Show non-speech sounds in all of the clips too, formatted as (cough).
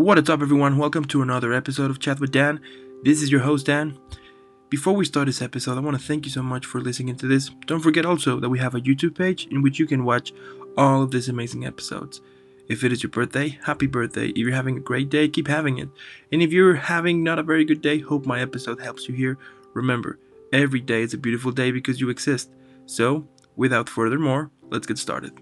What is up, everyone? Welcome to another episode of Chat with Dan. This is your host, Dan. Before we start this episode, I want to thank you so much for listening to this. Don't forget also that we have a YouTube page in which you can watch all of these amazing episodes. If it is your birthday, happy birthday. If you're having a great day, keep having it. And if you're having not a very good day, hope my episode helps you here. Remember, every day is a beautiful day because you exist. So, without further more, let's get started.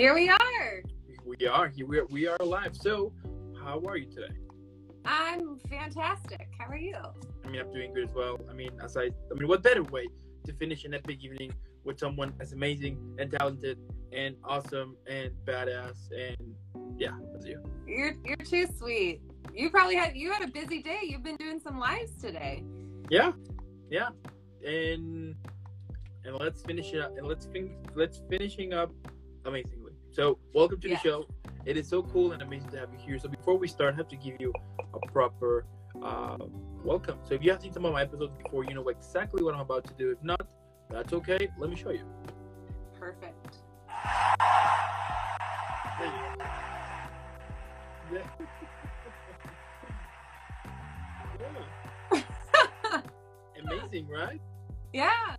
Here we are. We are here. We are, we are live. So, how are you today? I'm fantastic. How are you? I mean, I'm doing good as well. I mean, as I, I mean, what better way to finish an epic evening with someone as amazing and talented and awesome and badass and yeah, that's you. You're you're too sweet. You probably had you had a busy day. You've been doing some lives today. Yeah, yeah, and and let's finish it up and let's fin- let's finishing up amazingly. So, welcome to Yes. the show. It is so cool and amazing to have you here. So, before we start, I have to give you a proper uh, welcome. So, if you have seen some of my episodes before, you know exactly what I'm about to do. If not, that's okay. Let me show you. Perfect. There you go. Yeah. Yeah. Amazing, right? (laughs) Yeah.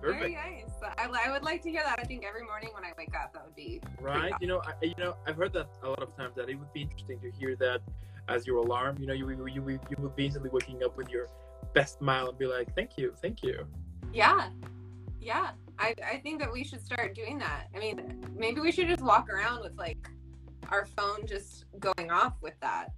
Perfect. Very nice. I, I would like to hear that. I think every morning when I wake up, that would be Right. You know, I, you know, I've heard that a lot of times that it would be interesting to hear that as your alarm. You know, you you you, you would be instantly waking up with your best smile and be like, "Thank you, thank you." Yeah. Yeah. I, I think that we should start doing that. I mean, maybe we should just walk around with like our phone just going off with that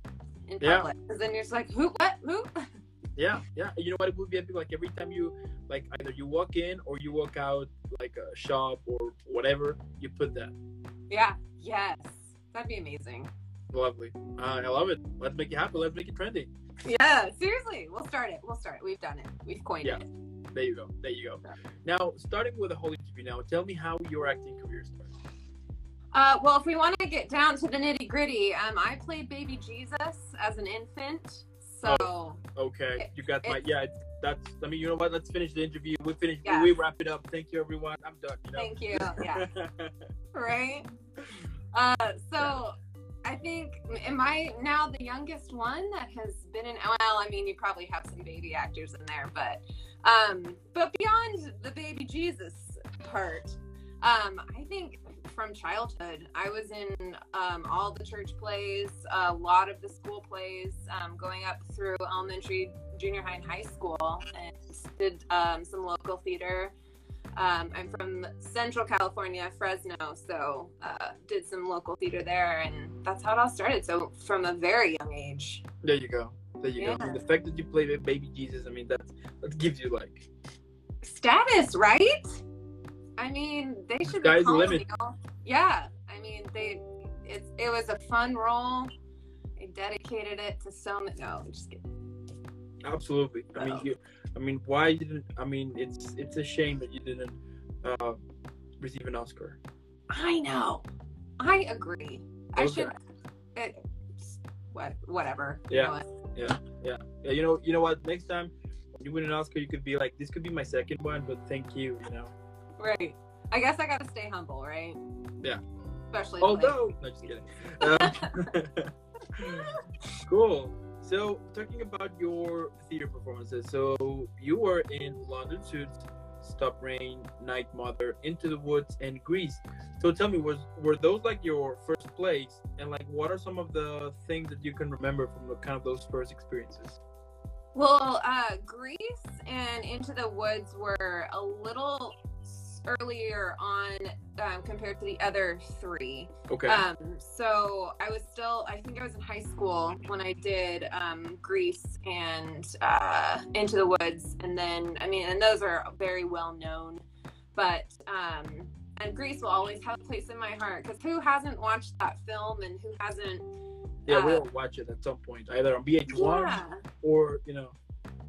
in Yeah. public. Because then you're just like, who, what, who? (laughs) Yeah, yeah. You know what? It would be epic. Like every time you like either you walk in or you walk out like a shop or whatever, you put that. yeah. Yes. That'd be amazing. Lovely. Uh, I love it. Let's make it happen. Let's make it trendy. Yeah, seriously. We'll start it. We'll start it. We've done it. We've coined Yeah. it. There you go. There you go. Now, starting with the whole interview. Now, tell me how your acting career started. Uh, well, if we want to get down to the nitty gritty, um, I played baby Jesus as an infant. So, Okay, you got my yeah. It's, that's. I mean, you know what? Let's finish the interview. We finish. Yeah. We wrap it up. Thank you, everyone. I'm done. You know? thank you. (laughs) Yeah, right. (laughs) Uh, so, I think, am I now the youngest one that has been in? Well, I mean, you probably have some baby actors in there, but, um, but beyond the baby Jesus part, um, I think from childhood, I was in um, all the church plays, a lot of the school plays, um, going up through elementary, junior high, and high school, and did um, some local theater. Um, I'm from Central California, Fresno, so uh, did some local theater there, and that's how it all started. So from a very young age. there you go. There you go. I mean, the fact that you play with baby Jesus, I mean, that's that gives you like status, right? I mean, they should Sky's be limit. you. Yeah, I mean, they. It's it was a fun role. They dedicated it to so many. No, I'm just kidding. absolutely. I mean, you. I mean, why didn't? I mean, it's it's a shame that you didn't uh, receive an Oscar. I know. I agree. I should. It, what? Whatever. You Yeah. know what? Yeah, you know, you know what? Next time you win an Oscar, you could be like, "This could be my second one, but thank you." You know. Right. I guess I gotta stay humble, right? Yeah. Especially. Although, no, just kidding. Um, (laughs) cool. So, talking about your theater performances, so you were in London Suits, Stop Rain, Night Mother, Into the Woods, and Grease. So, tell me, was were those like your first plays, and like, what are some of the things that you can remember from the kind of those first experiences? Well, uh, Grease and Into the Woods were a little earlier on um, compared to the other three. Okay. Um, so I was still, I think I was in high school when I did um, Grease and uh, Into the Woods, and then I mean, and those are very well known, but um, and Grease will always have a place in my heart because who hasn't watched that film and who hasn't? yeah, we'll uh, watch it at some point, either on VH1 Yeah. or you know.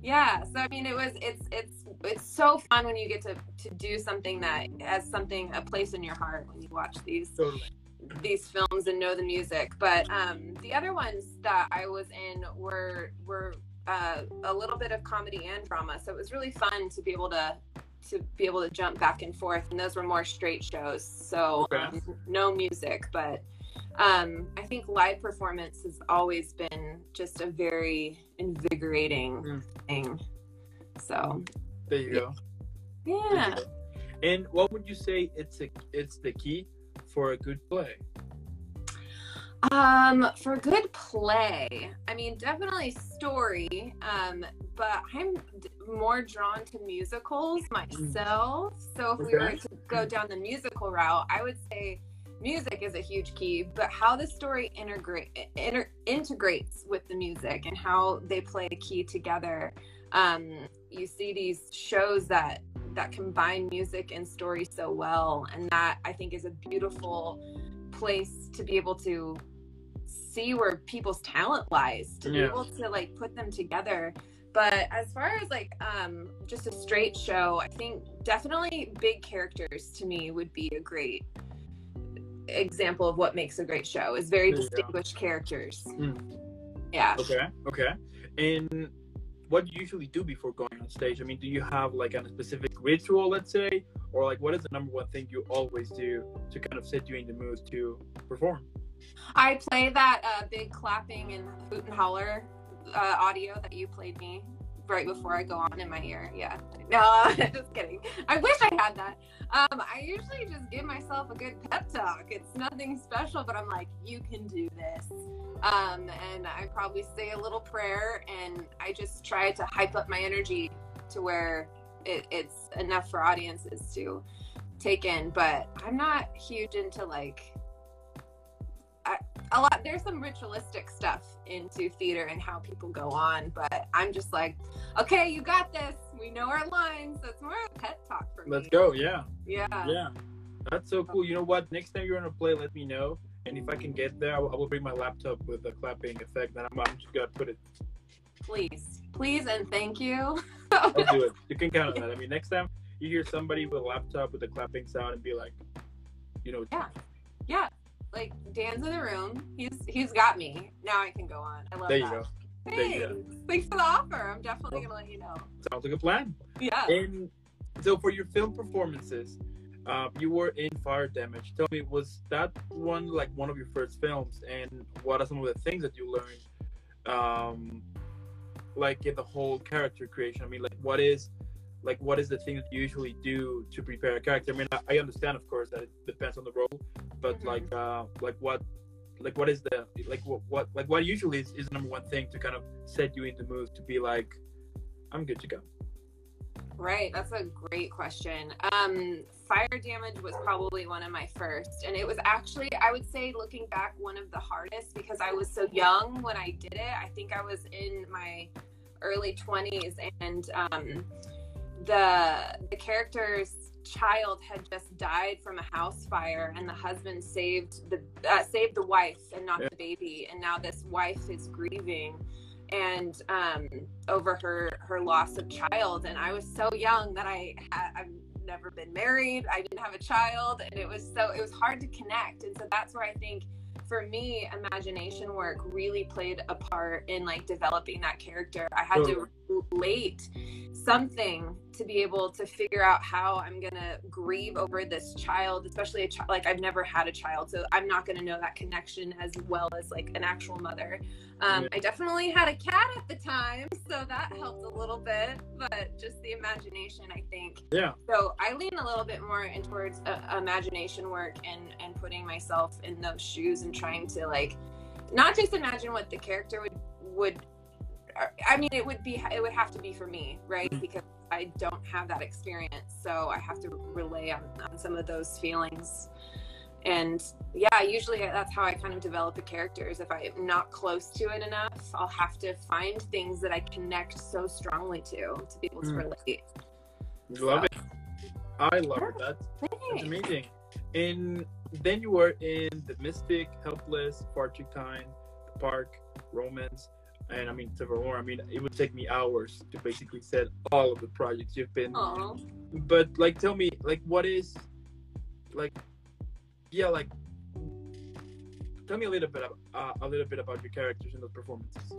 Yeah, so I mean, it was it's it's it's so fun when you get to to do something that has something a place in your heart when you watch these Totally. these films and know the music. But um, the other ones that I was in were were uh, a little bit of comedy and drama. So it was really fun to be able to to be able to jump back and forth. And those were more straight shows, so Okay. um, no music. But um, I think live performance has always been just a very invigorating Mm. thing. So There you go. There you yeah. go. And what would you say it's a, it's the key for a good play? Um, for good play, I mean, definitely story. Um, but I'm d- more drawn to musicals myself. So if we were to go down the musical route, I would say music is a huge key. But how the story integrate inter- integrates with the music and how they play a key together. Um, you see these shows that that combine music and story so well, and that I think is a beautiful place to be able to see where people's talent lies to be able to like put them together but as far as like um just a straight show i think definitely big characters to me would be a great example of what makes a great show is very distinguished characters Mm. yeah Okay. Okay. And what do you usually do before going on stage? I mean, do you have like a specific ritual, let's say, or like what is the number one thing you always do to kind of set you in the mood to perform? i play that uh, big clapping and hoot and holler uh, audio that you played me right before i go on in my ear. Yeah. (laughs) No (laughs) just kidding. I wish i had that. Um, i usually just give myself a good pep talk. It's nothing special but i'm like you can do this. Um, and i probably say a little prayer and i just try to hype up my energy to where it, it's enough for audiences to take in. But i'm not huge into like a lot there's some ritualistic stuff into theater and how people go on but i'm just like okay you got this we know our lines so it's more of a pep talk for me Let's go. Yeah. yeah Yeah. That's so cool. You know what? Next time you're on a play, let me know. And if I can get there, I will, I will bring my laptop with the clapping effect. Then I'm, I'm just gonna put it. please please and thank you (laughs) I'll do it. You can count on that. I mean, next time you hear somebody with a laptop with a clapping sound and be like, you know, Yeah. yeah like dan's in the room he's he's got me now i can go on i love there you that go. There you Thanks. go. Thanks for the offer. I'm definitely gonna let you know. Sounds like a plan. Yeah. And so for your film performances, uh, you were in Fire Damage. Tell me, was that one like one of your first films? And what are some of the things that you learned, um, like in the whole character creation? I mean, like what is, like what is the thing that you usually do to prepare a character? I mean, I, I understand, of course, that it depends on the role, but Mhm. like, uh, like what. Like what is the like what, what like what usually is, is the number one thing to kind of set you in the mood to be like I'm good to go. Right, that's a great question. Um, fire damage was probably one of my first, and it was actually, I would say, looking back, one of the hardest because I was so young when I did it. I think I was in my early twenties, and um, the the character's child had just died from a house fire, and the husband saved the uh, saved the wife and not Yeah. the baby, and now this wife is grieving and um, over her her loss of child. And i was so young that i i've never been married. I didn't have a child. And it was so it was hard to connect. And so that's where i think for me imagination work really played a part in like developing that character. I had to relate something to be able to figure out how i'm gonna grieve over this child especially a child like i've never had a child so i'm not gonna know that connection as well as like an actual mother um, Yeah. I definitely had a cat at the time, so that helped a little bit, but just the imagination, I think. Yeah. So I lean a little bit more in towards uh, imagination work and and putting myself in those shoes and trying to like not just imagine what the character would would. I mean, it would be it would have to be for me, right? Because I don't have that experience, so I have to relay on, on some of those feelings and yeah usually that's how i kind of develop a character is if i'm not close to it enough i'll have to find things that i connect so strongly to to be able to Mm. relate Love it. I love it. That's, that's amazing. And then you were in The Mystic, Helpless, Time, The Park, Romance, and I mean several more. I mean, it would take me hours to basically set all of the projects you've been. Aw. But like, tell me, like, what is, like, yeah, like, tell me a little bit, about, uh, a little bit about your characters and those performances.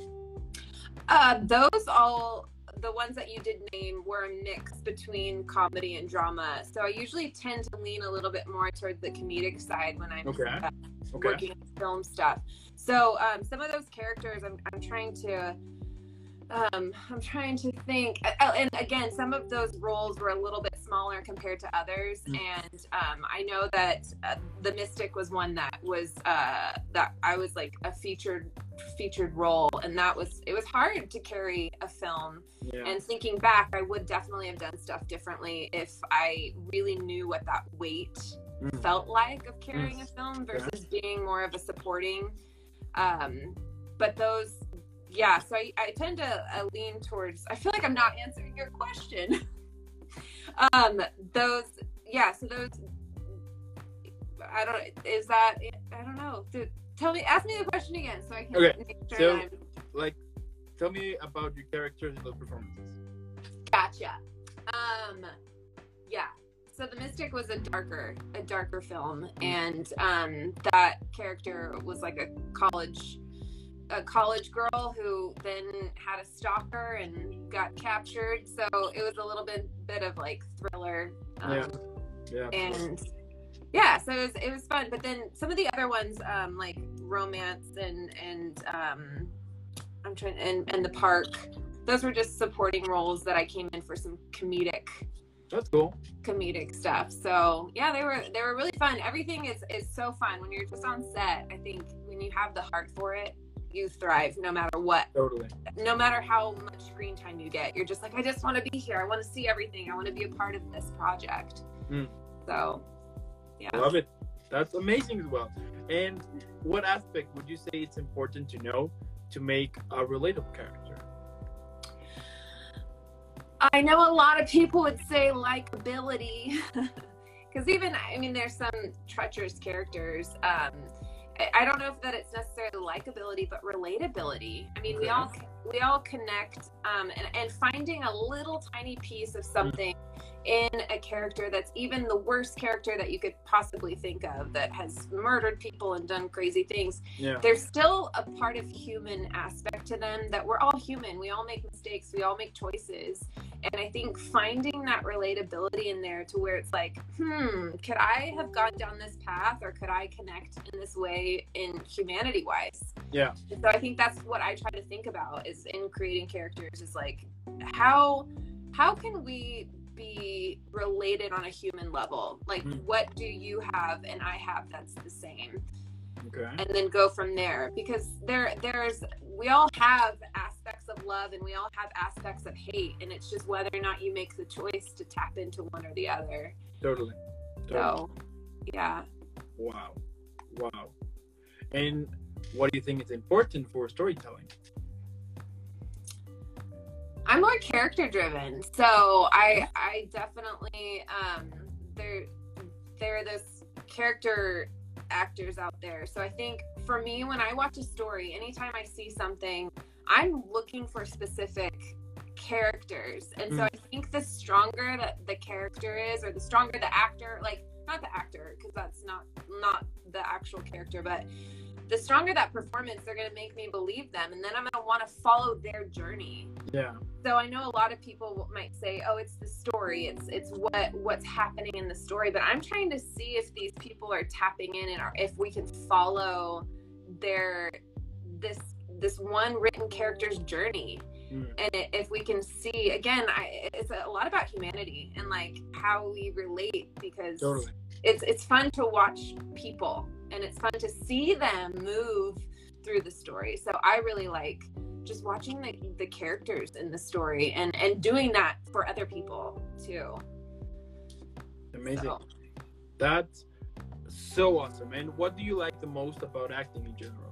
Uh, those all the ones that you did name were a mix between comedy and drama. So I usually tend to lean a little bit more toward the comedic side when I'm Okay. uh, Okay. working on film stuff. So um, some of those characters, I'm, I'm trying to, um, I'm trying to think. uh, And again, some of those roles were a little bit smaller compared to others. Mm. And um, I know that uh, the Mystic was one that was uh, that I was like a featured featured role, and that was it was hard to carry a film. Yeah. And thinking back, I would definitely have done stuff differently if I really knew what that weight Mm. felt like of carrying a film versus being more of a supporting. Um, but those, yeah, so I, I tend to uh, lean towards, I feel like I'm not answering your question. (laughs) um, those, yeah, so those, I don't, is that, I don't know. Dude, tell me, ask me the question again so I can Okay, make sure so- I'm Like, tell me about your characters and those performances. Gotcha. Um, yeah. So the Mystic was a darker, a darker film, and um, that character was like a college, a college girl who then had a stalker and got captured. So it was a little bit, bit of like thriller. Um, Yeah. Yeah. and yeah so it was it was fun but then some of the other ones um like romance and and um i'm trying and and the park those were just supporting roles that i came in for some comedic That's cool. comedic stuff so yeah they were they were really fun everything is is so fun when you're just on set i think when you have the heart for it you thrive no matter what Totally. no matter how much screen time you get you're just like i just want to be here i want to see everything i want to be a part of this project Mm. so yeah Love it. That's amazing as well. And what aspect would you say it's important to know to make a relatable character? I know a lot of people would say likability, (laughs) because even I mean, there's some treacherous characters. Um, I- I don't know if that it's necessarily likability, but relatability. I mean, we all we all connect, um, and and finding a little tiny piece of something in a character that's even the worst character that you could possibly think of that has murdered people and done crazy things. Yeah. there's still a part of human aspect to them that we're all human. We all make mistakes. We all make choices. And i think finding that relatability in there to where it's like hmm could i have gone down this path or could i connect in this way in humanity wise Yeah. so i think that's what i try to think about is in creating characters is like how how can we be related on a human level like Mm. what do you have and i have that's the same Okay. and then go from there because there there's we all have aspects of love and we all have aspects of hate and it's just whether or not you make the choice to tap into one or the other Totally. totally. so yeah Wow. Wow. And what do you think is important for storytelling? I'm more character driven so i i definitely um there there are this character actors out there. So i think for me when i watch a story anytime i see something i'm looking for specific characters. And so i think the stronger that the character is or the stronger the actor like not the actor because that's not not the actual character but the stronger that performance they're going to make me believe them and then i'm going to want to follow their journey Yeah. so i know a lot of people might say oh it's the story it's it's what what's happening in the story but i'm trying to see if these people are tapping in and are, if we can follow their this this one written character's journey Mm. and if we can see again I, it's a lot about humanity and like how we relate because Totally. it's it's fun to watch people and it's fun to see them move through the story so i really like just watching the, the characters in the story and and doing that for other people too Amazing. So, That's so awesome. And what do you like the most about acting in general?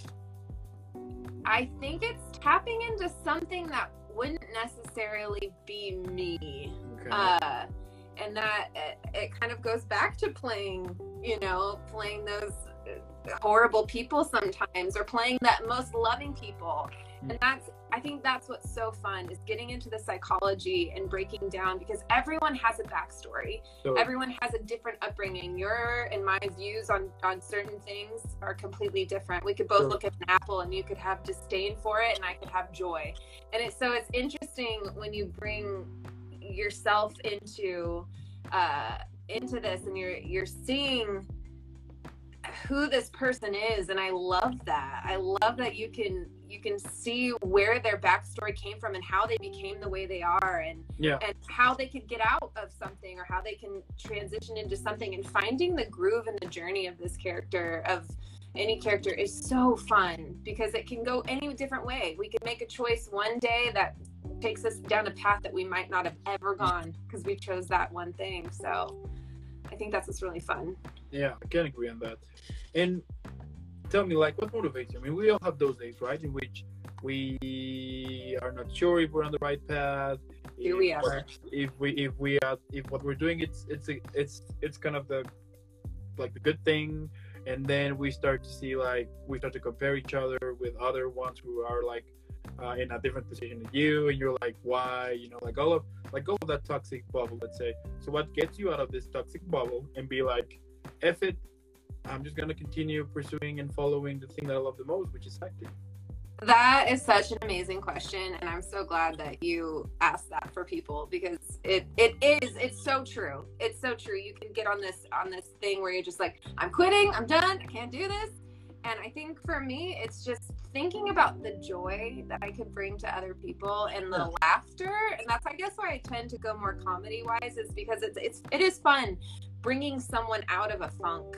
i think it's tapping into something that wouldn't necessarily be me Okay. uh and that it, it kind of goes back to playing you know playing those horrible people sometimes or playing that most loving people. Mm. and that's i think that's what's so fun is getting into the psychology and breaking down because everyone has a backstory. So, everyone has a different upbringing. Your and my views on on certain things are completely different. We could both Sure. look at an apple and you could have disdain for it and i could have joy. And it's so it's interesting when you bring yourself into uh into this and you're you're seeing who this person is and i love that. I love that you can you can see where their backstory came from and how they became the way they are and yeah, and how they could get out of something or how they can transition into something. And finding the groove and the journey of this character of any character is so fun because it can go any different way. We can make a choice one day that takes us down a path that we might not have ever gone because we chose that one thing. So i think that's what's really fun yeah, I can agree on that. And tell me, like, what motivates you? I mean, we all have those days, right, in which we are not sure if we're on the right path. Here if, we are. If we, if we are, if what we're doing, it's, it's, a, it's, it's kind of the, like the good thing. And then we start to see, like, we start to compare each other with other ones who are like uh, in a different position than you, and you're like, why? You know, like all of, like all of that toxic bubble. Let's say. So, what gets you out of this toxic bubble and be like, F it, I'm just gonna continue pursuing and following the thing that I love the most, which is acting. That is such an amazing question, and I'm so glad that you asked that for people because it it is it's so true. It's so true. You can get on this on this thing where you're just like, I'm quitting, I'm done, I can't do this. And I think for me, it's just thinking about the joy that I could bring to other people and the laughter, and that's I guess why I tend to go more comedy wise is because it's it's it is fun bringing someone out of a funk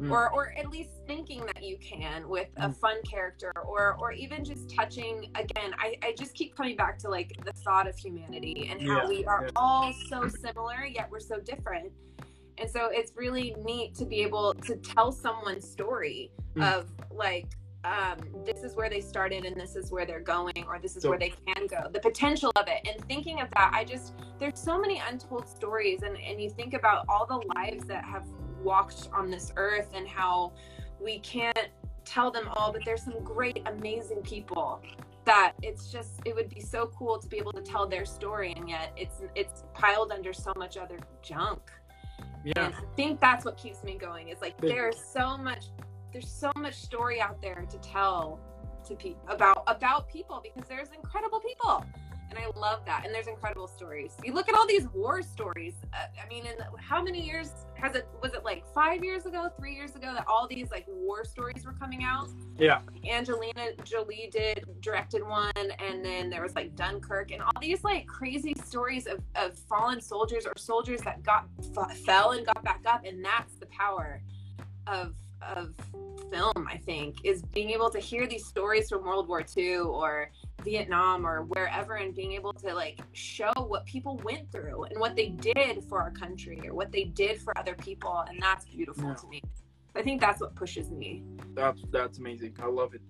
Mm. or or at least thinking that you can with a Mm. fun character or or even just touching again I, I just keep coming back to like the thought of humanity and how Yeah, we are yeah. all so similar yet we're so different and so it's really neat to be able to tell someone's story Mm. of like um, this is where they started and this is where they're going or this is So- where they can go the potential of it and thinking of that i just there's so many untold stories and, and you think about all the lives that have walked on this earth and how we can't tell them all but there's some great amazing people that it's just it would be so cool to be able to tell their story and yet it's it's piled under so much other junk Yeah, and I think that's what keeps me going. It's like there's so much there's so much story out there to tell to people about about people because there's incredible people. And I love that. And there's incredible stories. You look at all these war stories. Uh, I mean, in how many years has it was it like 5 years ago, 3 years ago that all these like war stories were coming out? yeah, Angelina Jolie did directed one, and then there was like Dunkirk, and all these like crazy stories of, of fallen soldiers or soldiers that got fell and got back up, and that's the power of of film. I think is being able to hear these stories from World War II or Vietnam or wherever, and being able to like show what people went through and what they did for our country or what they did for other people, and that's beautiful Yeah. to me. I think that's what pushes me. that's that's amazing. I love it.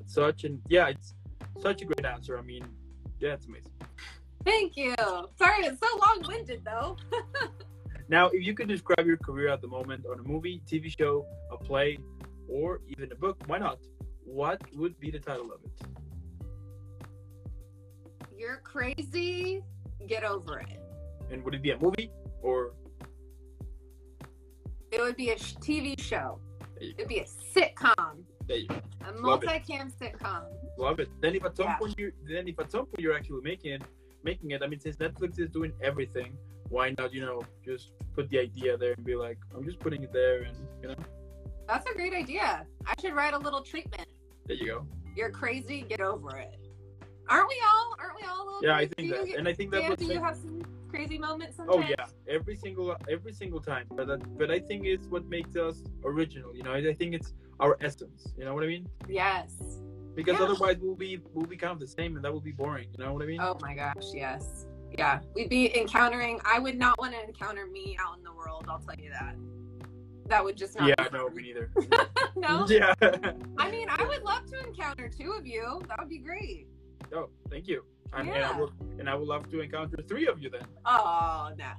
It's such and yeah, it's such a great answer. I mean, yeah, it's amazing. Thank you. Sorry, it's so long winded though. (laughs) Now, if you could describe your career at the moment on a movie, TV show, a play, or even a book, why not? What would be the title of it? You're crazy. Get over it. And would it be a movie or It would be a sh- TV show. It would be a sitcom, there you go. a multi-cam sitcom. Love it. Then if at some Yeah. point you then if at some point you're actually making it making it, I mean since Netflix is doing everything, why not, you know, just put the idea there and be like, I'm just putting it there and you know, That's a great idea. I should write a little treatment. there you go. You're crazy. Get over it. Aren't we all? Aren't we all? A little Yeah, I think that you, and I think that Dan, do you have some crazy moments Oh yeah, every single every single time. But that, but I think it's what makes us original. You know, I, I think it's our essence. You know what I mean? Yes. Because Yeah. otherwise we'll be we'll be kind of the same, and that will be boring. You know what I mean? Oh my gosh, yes. Yeah. We'd be encountering I would not want to encounter me out in the world, I'll tell you that. That would just not yeah, be no, me neither. (laughs) no. (laughs) yeah. I mean, I would love to encounter two of you. That would be great. Oh, thank you. And, and I will and I would love to encounter three of you then. Oh no.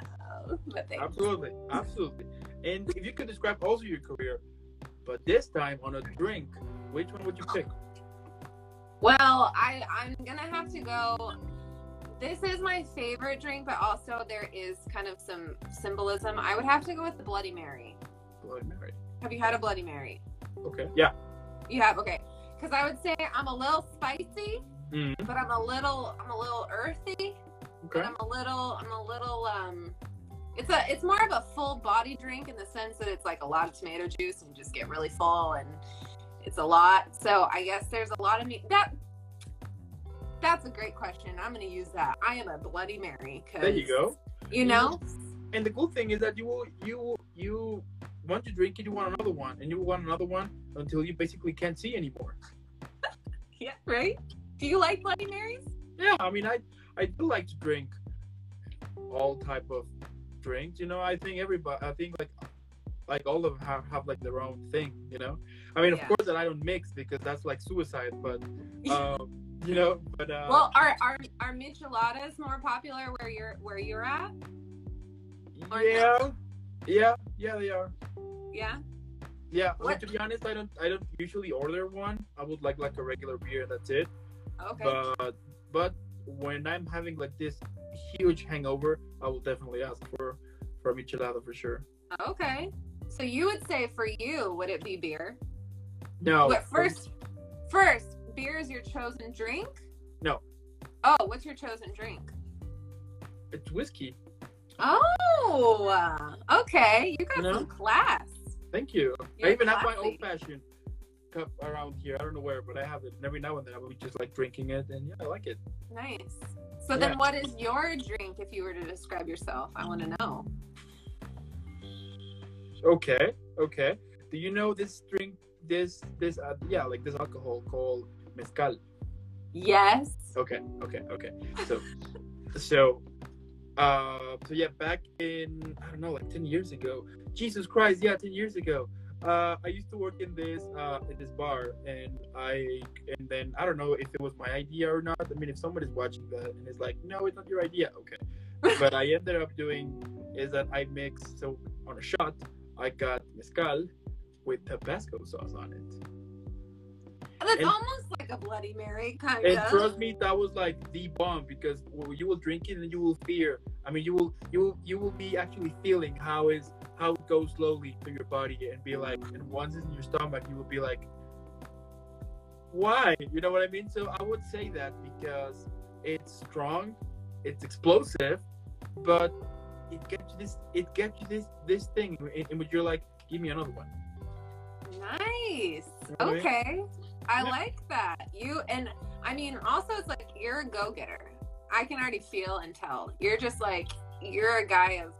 But thank you. Absolutely, absolutely. And if you could describe also your career But this time on a drink, which one would you pick? Well, I I'm gonna have to go. This is my favorite drink, but also there is kind of some symbolism. I would have to go with the Bloody Mary. Bloody Mary. Have you had a Bloody Mary? Okay. Yeah. You have, okay. Because I would say I'm a little spicy, Mm, but I'm a little I'm a little earthy. okay. I'm a little I'm a little um it's a it's more of a full body drink in the sense that it's like a lot of tomato juice and you just get really full and it's a lot. So I guess there's a lot of me that that's a great question. I'm gonna use that. I am a Bloody Mary. Cause, There you go. You know, And the cool thing is that you will you you once you drink it, you want another one, and you want another one until you basically can't see anymore. (laughs) yeah, right? Do you like Bloody Marys? Yeah, I mean, I I do like to drink all type of drinks. You know, I think everybody, I think like like all of them have, have like their own thing. You know, I mean, of course that I don't mix because that's like suicide. But (laughs) um, you know, but uh, Well, are are are micheladas more popular where you're where you're at? or yeah, yeah, yeah, they are. Yeah. Yeah, to be honest, I don't I don't usually order one. I would like like a regular beer and that's it. Okay. But but when I'm having like this huge hangover, I will definitely ask for for michelada for sure. Okay. So you would say for you, would it be beer? No. But first, first, beer is your chosen drink. No. Oh, what's your chosen drink? it's whiskey. Oh, okay. You got No. some class. Thank you. You're I even have my old fashioned cup around here. I don't know where, but I have it. And every now and then I will be just like drinking it, and yeah, I like it. Nice. So Yeah. then, what is your drink if you were to describe yourself? I want to know. Okay, okay. Do you know this drink? This this uh, yeah, like this alcohol called mezcal. Yes. Okay, okay, okay. So, (laughs) so, uh, so yeah, back in I don't know, like ten years ago. Jesus Christ, yeah, ten years ago. Uh, I used to work in this uh in this bar, and I and then I don't know if it was my idea or not. I mean, if somebody's watching that and is like, no, it's not your idea, okay. (laughs) but I ended up doing is that I mixed so on a shot, I got mezcal with Tabasco sauce on it. That's And- almost like a Bloody Mary, kind And trust me, that was like the bomb because you will drink it and you will fear. I mean, you will you will you will be actually feeling how is how it goes slowly through your body and be like, and mm. once it's in your stomach, you will be like, why? You know what I mean? So I would say that because it's strong, it's explosive, but it gets you this it gets you this this thing in, in which you're like, give me another one. Nice. You know what I mean? Okay. I Yeah. like that. You and I mean also it's like you're a go-getter. I can already feel and tell. You're just like you're a guy of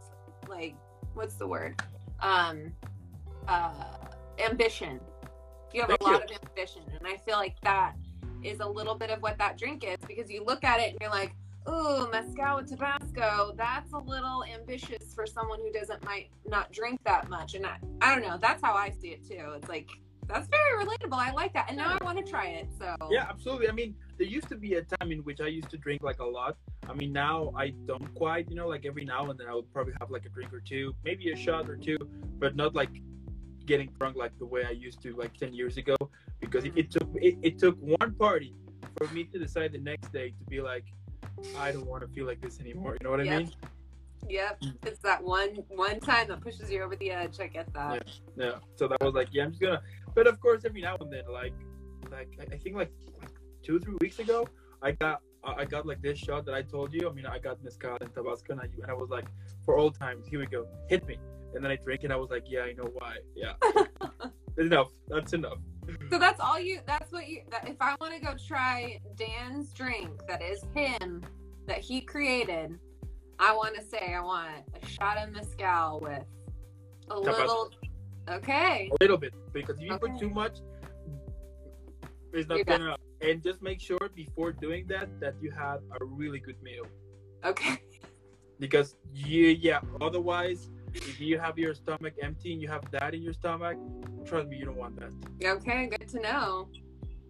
like what's the word? Um uh ambition. You have Thank a lot you. of ambition and I feel like that is a little bit of what that drink is because you look at it and you're like, "Ooh, mezcal with Tabasco. That's a little ambitious for someone who doesn't might not drink that much." And I, I don't know. That's how I see it too. It's like that's very relatable. I like that, and now I want to try it. So Yeah, absolutely. I mean, there used to be a time in which I used to drink like a lot. I mean, now I don't quite, you know, like every now and then I would probably have like a drink or two, maybe a shot or two, but not like getting drunk like the way I used to like 10 years ago because it, mm. it took it, it took one party for me to decide the next day to be like I don't want to feel like this anymore. You know what I Yep. mean? Yep, mm. it's that one one time that pushes you over the edge. I get that. Yeah. So that was like, yeah, I'm just gonna. But of course, every now and then, like, like I I think like two three weeks ago, I got I got like this shot that I told you. I mean, I got mezcal and Tabasco, and I, and I was like, for all times, here we go, hit me. And then I drank it. I was like, yeah, I know why. Yeah, (laughs) enough. That's enough. So that's all you. That's what you. That, if I want to go try Dan's drink, that is him, that he created. I want to say I want a shot of mezcal with a Tabasco. little. Okay. A little bit because if you put too much, it's not gonna. And just make sure before doing that that you have a really good meal Okay. because you yeah. Otherwise, if you have your stomach empty and you have that in your stomach, trust me, you don't want that. Okay. Good to know.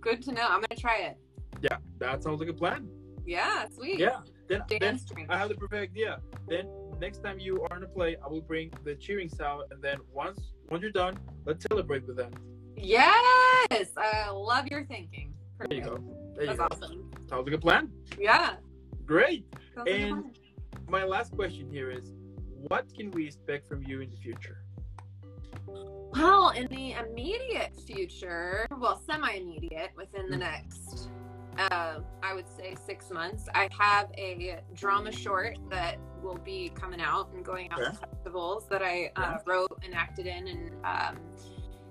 Good to know. I'm gonna try it. Yeah, that sounds like a plan. Yeah. Sweet. Yeah. Then, then drink. I have the perfect idea. Then next time you are on a play, I will bring the cheering sound, and then once once you're done, let's celebrate with that. Yes, I love your thinking. There you go. There you That's go. awesome. Sounds like a good plan. Yeah. Great. sounds And- plan. My last question here is, what can we expect from you in the future? Well, in the immediate future, well, semi-immediate, within the Mm. next, uh, I would say six months, I have a drama short that will be coming out and going out Okay. to festivals that I uh, wrote and acted in, and um,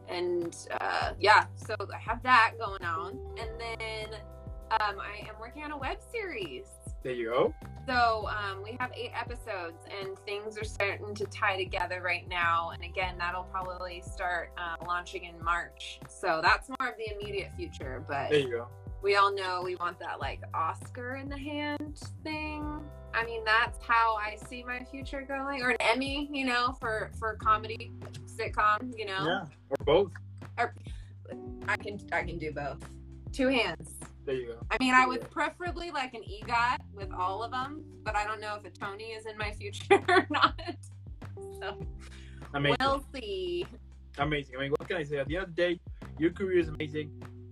and uh, yeah, so I have that going on, and then um, I am working on a web series. There you go. So um, we have eight episodes, and things are starting to tie together right now. And again, that'll probably start uh, launching in March. So that's more of the immediate future. But There you go. We all know we want that like Oscar in the hand thing. I mean, that's how I see my future going, or an Emmy, you know, for for comedy sitcom. You know, Yeah. Or both. Or, I can I can do both. Two hands. There you go. I mean, I would preferably like an EGOT with all of them, but I don't know if a Tony is in my (laughs) future or not. So Amazing. we'll see. amazing. I mean, what can I say? At the end of the day, your career is amazing,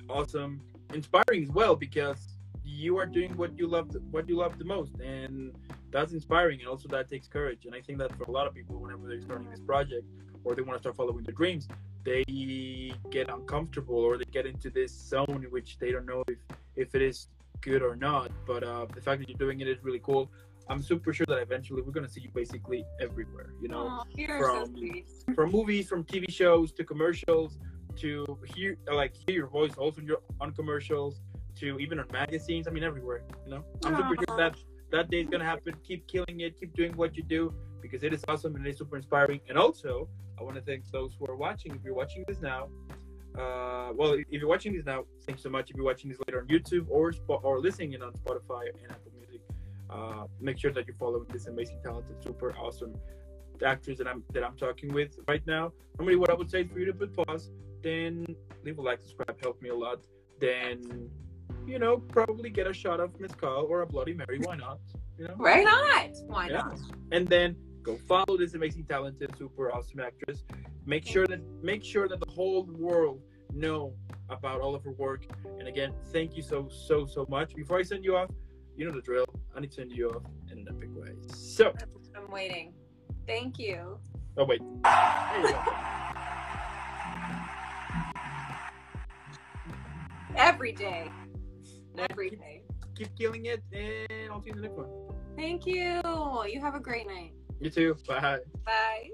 awesome, inspiring as well because you are doing what you love, what you love the most, and that's inspiring. And also, that takes courage. And I think that for a lot of people, whenever they're starting this project or they want to start following their dreams, they get uncomfortable or they get into this zone in which they don't know if if it is good or not. But uh, the fact that you're doing it is really cool. I'm super sure that eventually we're gonna see you basically everywhere. You know, Aw, you're so from- from movies, from TV shows to commercials to hear like hear your voice also your on commercials to even on magazines. I mean everywhere. You know, I'm super sure that that day is gonna happen. Keep killing it. Keep doing what you do because it is awesome and it is super inspiring. And also, I want to thank those who are watching. If you're watching this now, uh, well, if you're watching this now, thanks so much. If you're watching this later on YouTube or or listening in on Spotify and Apple Music, uh, make sure that you're following this amazing, talented, super awesome actors that I'm that I'm talking with right now. Normally, what I would say is for you to put pause, then leave a like, subscribe, help me a lot. Then, you know, probably get a shot of mezcal or a Bloody Mary. Why not? You know, Why not? Why Yeah. not? and then go follow this amazing, talented, super awesome actress. Make sure that make sure that the whole world know about all of her work. And again, thank you so so so much. Before I send you off, you know the drill. I need to send you off in an epic way. So, I'm waiting. Thank you. oh wait, there you go. Every day. Every day. Keep killing it, and I'll see you in the next one. Thank you. You have a great night. You too. Bye. Bye.